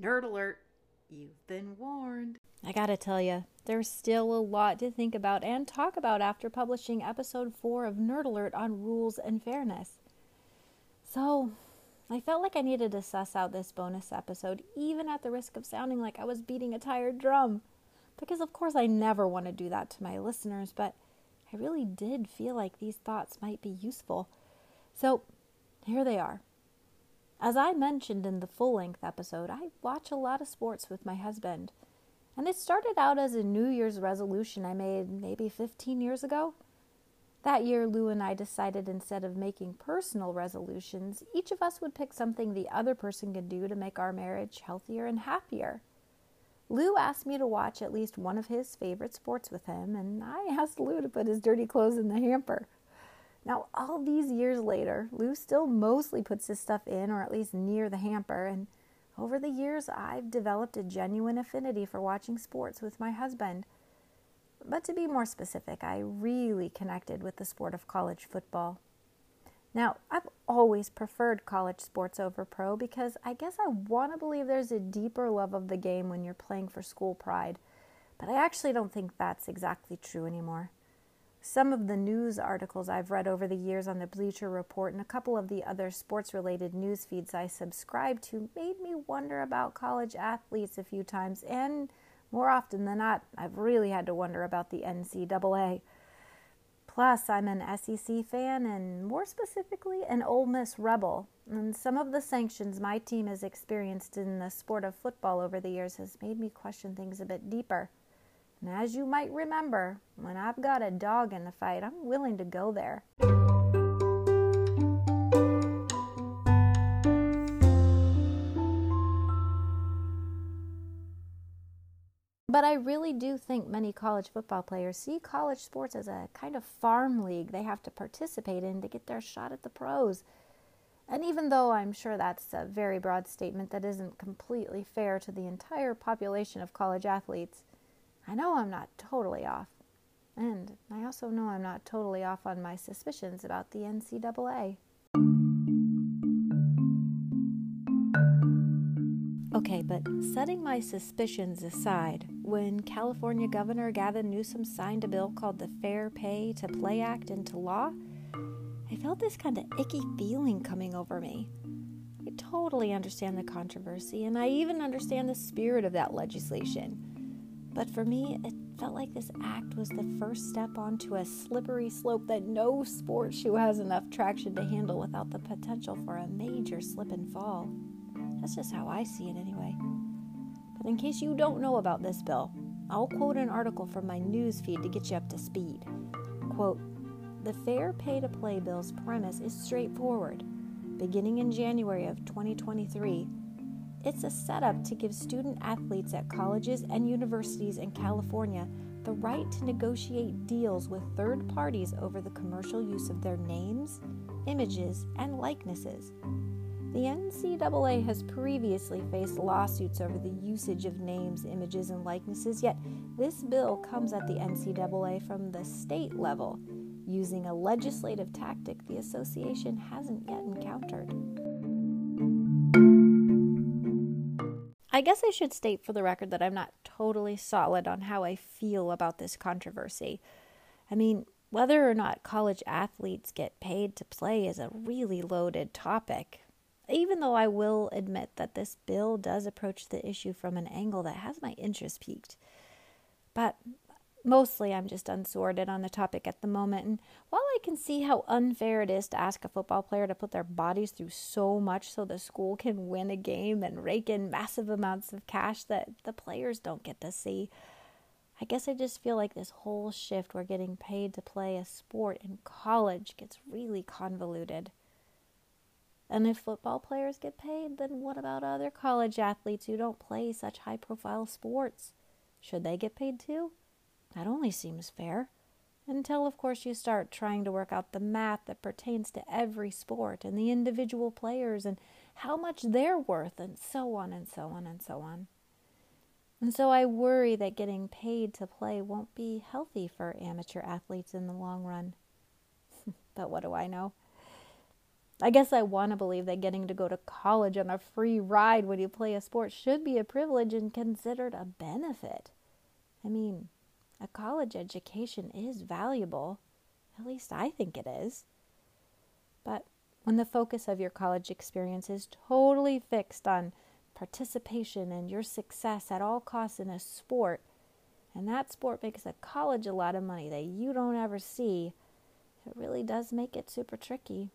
Nerd alert, you've been warned. I gotta tell you, there's still a lot to think about and talk about after publishing episode 4 of Nerd Alert on rules and fairness. So, I felt like I needed to suss out this bonus episode, even at the risk of sounding like I was beating a tired drum. Because, of course, I never want to do that to my listeners, but I really did feel like these thoughts might be useful. So, here they are. As I mentioned in the full length episode, I watch a lot of sports with my husband. And it started out as a New Year's resolution I made maybe 15 years ago. That year, Lou and I decided instead of making personal resolutions, each of us would pick something the other person could do to make our marriage healthier and happier. Lou asked me to watch at least one of his favorite sports with him, and I asked Lou to put his dirty clothes in the hamper. Now, all these years later, Lou still mostly puts his stuff in or at least near the hamper, and over the years, I've developed a genuine affinity for watching sports with my husband. But to be more specific, I really connected with the sport of college football. Now, I've always preferred college sports over pro because I guess I want to believe there's a deeper love of the game when you're playing for school pride, but I actually don't think that's exactly true anymore. Some of the news articles I've read over the years on the Bleacher Report and a couple of the other sports related news feeds I subscribe to made me wonder about college athletes a few times, and more often than not, I've really had to wonder about the NCAA. Plus, I'm an SEC fan and more specifically, an Ole Miss Rebel. And some of the sanctions my team has experienced in the sport of football over the years has made me question things a bit deeper. And as you might remember, when I've got a dog in the fight, I'm willing to go there. But I really do think many college football players see college sports as a kind of farm league they have to participate in to get their shot at the pros. And even though I'm sure that's a very broad statement that isn't completely fair to the entire population of college athletes, I know I'm not totally off. And I also know I'm not totally off on my suspicions about the NCAA. Okay, but setting my suspicions aside, when California Governor Gavin Newsom signed a bill called the Fair Pay to Play Act into law, I felt this kind of icky feeling coming over me. I totally understand the controversy, and I even understand the spirit of that legislation. But for me, it felt like this act was the first step onto a slippery slope that no sport shoe has enough traction to handle without the potential for a major slip and fall. That's just how I see it anyway. But in case you don't know about this bill, I'll quote an article from my news feed to get you up to speed. Quote, the Fair Pay to Play bill's premise is straightforward. Beginning in January of 2023, it's a setup to give student athletes at colleges and universities in California the right to negotiate deals with third parties over the commercial use of their names, images, and likenesses. The NCAA has previously faced lawsuits over the usage of names, images, and likenesses, yet this bill comes at the NCAA from the state level, using a legislative tactic the association hasn't yet encountered. I guess I should state for the record that I'm not totally solid on how I feel about this controversy. I mean, whether or not college athletes get paid to play is a really loaded topic. Even though I will admit that this bill does approach the issue from an angle that has my interest piqued. But Mostly, I'm just unsorted on the topic at the moment. And while I can see how unfair it is to ask a football player to put their bodies through so much so the school can win a game and rake in massive amounts of cash that the players don't get to see, I guess I just feel like this whole shift where getting paid to play a sport in college gets really convoluted. And if football players get paid, then what about other college athletes who don't play such high profile sports? Should they get paid too? That only seems fair. Until, of course, you start trying to work out the math that pertains to every sport and the individual players and how much they're worth, and so on and so on and so on. And so I worry that getting paid to play won't be healthy for amateur athletes in the long run. but what do I know? I guess I want to believe that getting to go to college on a free ride when you play a sport should be a privilege and considered a benefit. I mean, a college education is valuable. At least I think it is. But when the focus of your college experience is totally fixed on participation and your success at all costs in a sport, and that sport makes a college a lot of money that you don't ever see, it really does make it super tricky.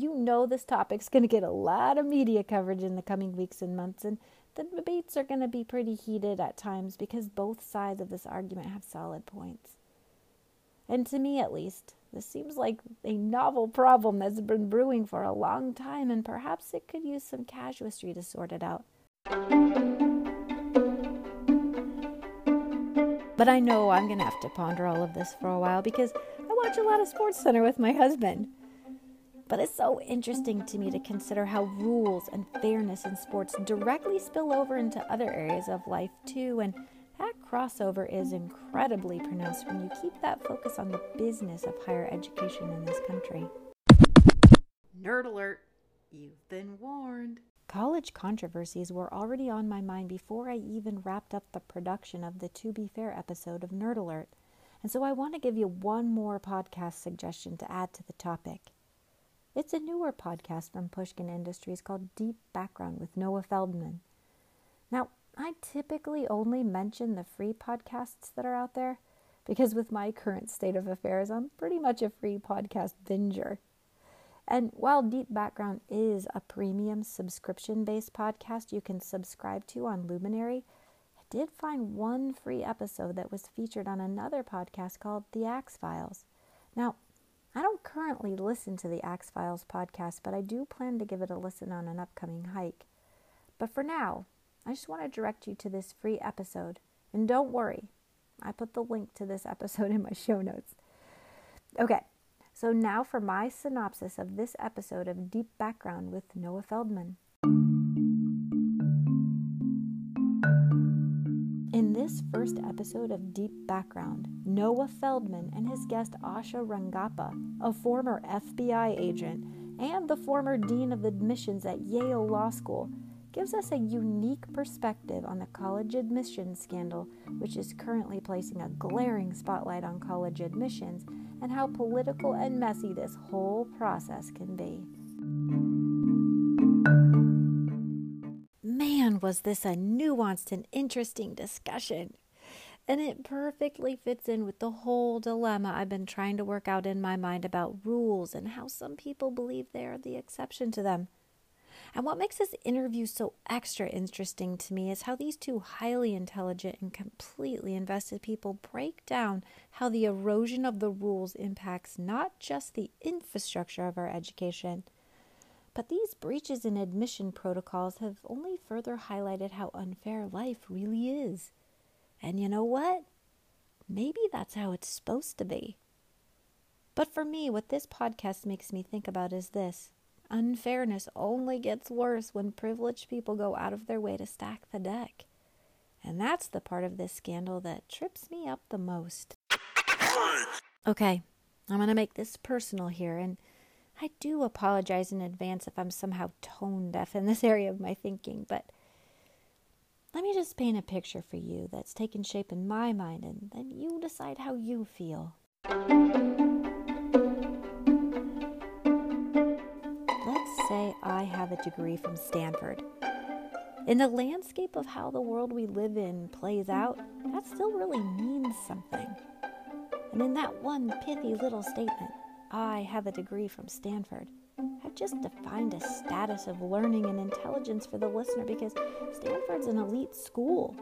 You know this topic's going to get a lot of media coverage in the coming weeks and months, and the debates are going to be pretty heated at times because both sides of this argument have solid points. And to me, at least, this seems like a novel problem that's been brewing for a long time, and perhaps it could use some casuistry to sort it out. But I know I'm going to have to ponder all of this for a while because I watch a lot of Sports Center with my husband. But it's so interesting to me to consider how rules and fairness in sports directly spill over into other areas of life too. And that crossover is incredibly pronounced when you keep that focus on the business of higher education in this country. Nerd alert! You've been warned. College controversies were already on my mind before I even wrapped up the production of the To Be Fair episode of Nerd Alert. And so I want to give you one more podcast suggestion to add to the topic. It's a newer podcast from Pushkin Industries called Deep Background with Noah Feldman. Now, I typically only mention the free podcasts that are out there because, with my current state of affairs, I'm pretty much a free podcast binger. And while Deep Background is a premium subscription based podcast you can subscribe to on Luminary, I did find one free episode that was featured on another podcast called The Axe Files. Now, I don't currently listen to the Axe Files podcast, but I do plan to give it a listen on an upcoming hike. But for now, I just want to direct you to this free episode. And don't worry, I put the link to this episode in my show notes. Okay, so now for my synopsis of this episode of Deep Background with Noah Feldman. This first episode of Deep Background, Noah Feldman and his guest Asha Rangappa, a former FBI agent and the former dean of admissions at Yale Law School, gives us a unique perspective on the college admissions scandal, which is currently placing a glaring spotlight on college admissions and how political and messy this whole process can be. Man, was this a nuanced and interesting discussion! And it perfectly fits in with the whole dilemma I've been trying to work out in my mind about rules and how some people believe they are the exception to them. And what makes this interview so extra interesting to me is how these two highly intelligent and completely invested people break down how the erosion of the rules impacts not just the infrastructure of our education, but these breaches in admission protocols have only further highlighted how unfair life really is. And you know what? Maybe that's how it's supposed to be. But for me, what this podcast makes me think about is this unfairness only gets worse when privileged people go out of their way to stack the deck. And that's the part of this scandal that trips me up the most. Okay, I'm going to make this personal here and I do apologize in advance if I'm somehow tone deaf in this area of my thinking, but let me just paint a picture for you that's taken shape in my mind, and then you decide how you feel. Let's say I have a degree from Stanford. In the landscape of how the world we live in plays out, that still really means something. And in that one pithy little statement, I have a degree from Stanford. I've just defined a status of learning and intelligence for the listener because Stanford's an elite school.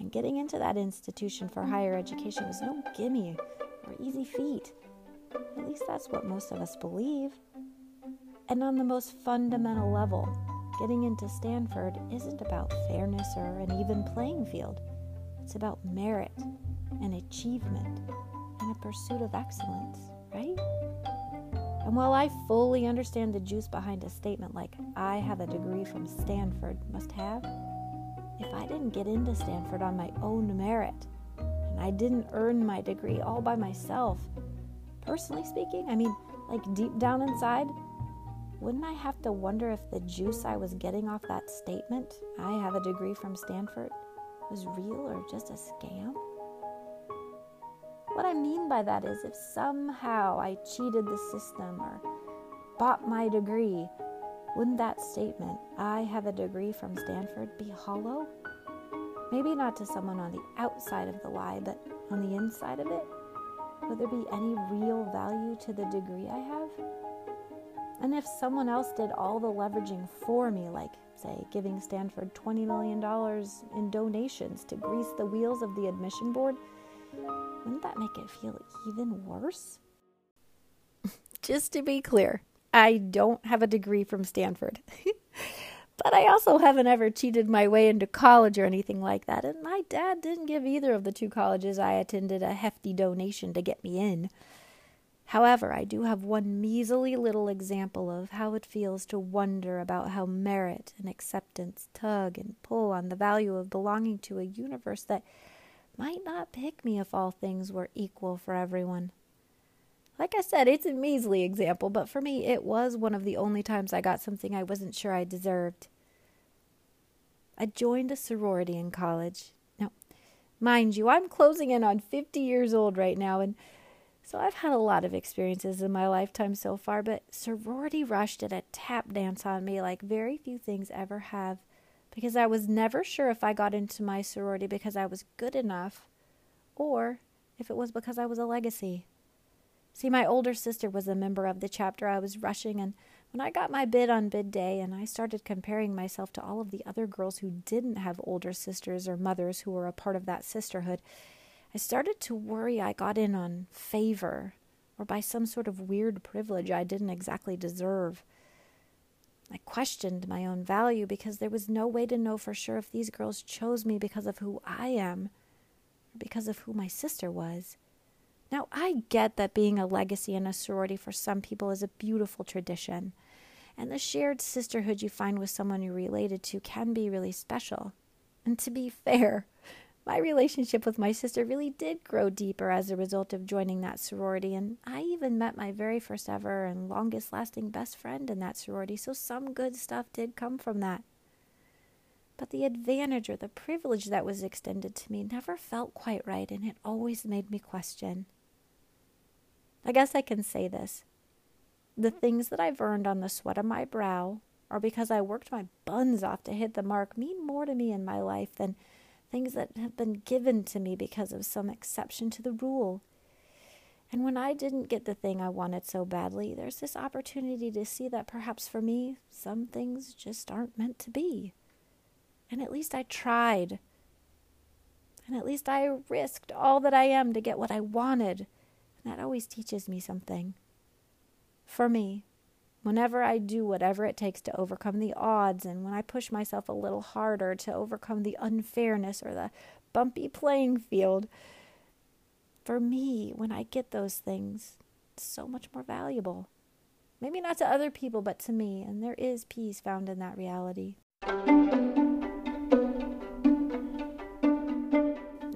And getting into that institution for higher education is no gimme or easy feat. At least that's what most of us believe. And on the most fundamental level, getting into Stanford isn't about fairness or an even playing field. It's about merit and achievement and a pursuit of excellence, right? And while I fully understand the juice behind a statement like, I have a degree from Stanford, must have, if I didn't get into Stanford on my own merit, and I didn't earn my degree all by myself, personally speaking, I mean, like deep down inside, wouldn't I have to wonder if the juice I was getting off that statement, I have a degree from Stanford, was real or just a scam? What I mean by that is if somehow I cheated the system or bought my degree, wouldn't that statement, I have a degree from Stanford, be hollow? Maybe not to someone on the outside of the lie, but on the inside of it? Would there be any real value to the degree I have? And if someone else did all the leveraging for me, like, say, giving Stanford $20 million in donations to grease the wheels of the admission board, wouldn't that make it feel even worse? Just to be clear, I don't have a degree from Stanford. but I also haven't ever cheated my way into college or anything like that. And my dad didn't give either of the two colleges I attended a hefty donation to get me in. However, I do have one measly little example of how it feels to wonder about how merit and acceptance tug and pull on the value of belonging to a universe that might not pick me if all things were equal for everyone. Like I said, it's a measly example, but for me, it was one of the only times I got something I wasn't sure I deserved. I joined a sorority in college. Now, mind you, I'm closing in on 50 years old right now, and so I've had a lot of experiences in my lifetime so far, but sorority rush did a tap dance on me like very few things ever have because I was never sure if I got into my sorority because I was good enough or if it was because I was a legacy. See, my older sister was a member of the chapter I was rushing, and when I got my bid on bid day and I started comparing myself to all of the other girls who didn't have older sisters or mothers who were a part of that sisterhood, I started to worry I got in on favor or by some sort of weird privilege I didn't exactly deserve. I questioned my own value because there was no way to know for sure if these girls chose me because of who I am or because of who my sister was. Now, I get that being a legacy in a sorority for some people is a beautiful tradition, and the shared sisterhood you find with someone you're related to can be really special. And to be fair, my relationship with my sister really did grow deeper as a result of joining that sorority, and I even met my very first ever and longest lasting best friend in that sorority, so some good stuff did come from that. But the advantage or the privilege that was extended to me never felt quite right, and it always made me question. I guess I can say this. The things that I've earned on the sweat of my brow, or because I worked my buns off to hit the mark, mean more to me in my life than things that have been given to me because of some exception to the rule. And when I didn't get the thing I wanted so badly, there's this opportunity to see that perhaps for me, some things just aren't meant to be. And at least I tried. And at least I risked all that I am to get what I wanted. And that always teaches me something. For me, whenever I do whatever it takes to overcome the odds, and when I push myself a little harder to overcome the unfairness or the bumpy playing field, for me, when I get those things, it's so much more valuable. Maybe not to other people, but to me, and there is peace found in that reality.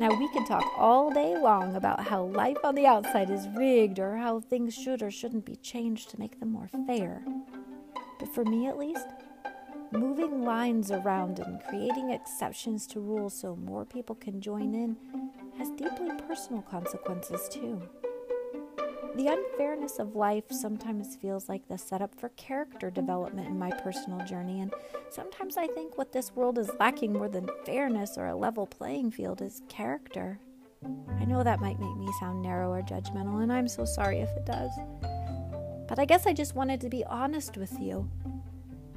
Now, we can talk all day long about how life on the outside is rigged or how things should or shouldn't be changed to make them more fair. But for me at least, moving lines around and creating exceptions to rules so more people can join in has deeply personal consequences too. The unfairness of life sometimes feels like the setup for character development in my personal journey, and sometimes I think what this world is lacking more than fairness or a level playing field is character. I know that might make me sound narrow or judgmental, and I'm so sorry if it does. But I guess I just wanted to be honest with you.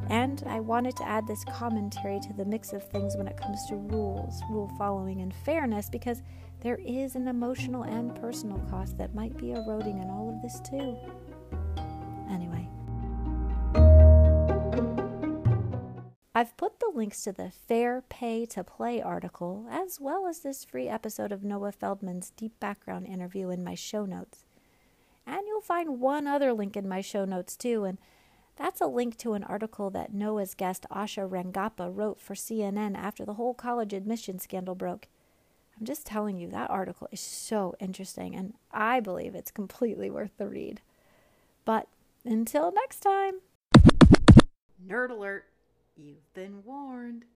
And I wanted to add this commentary to the mix of things when it comes to rules, rule following, and fairness because there is an emotional and personal cost that might be eroding in all of this too. Anyway, I've put the links to the Fair Pay to Play article, as well as this free episode of Noah Feldman's deep background interview in my show notes. And you'll find one other link in my show notes too, and That's a link to an article that Noah's guest Asha Rangappa wrote for CNN after the whole college admission scandal broke. I'm just telling you, that article is so interesting, and I believe it's completely worth the read. But until next time. Nerd alert, you've been warned.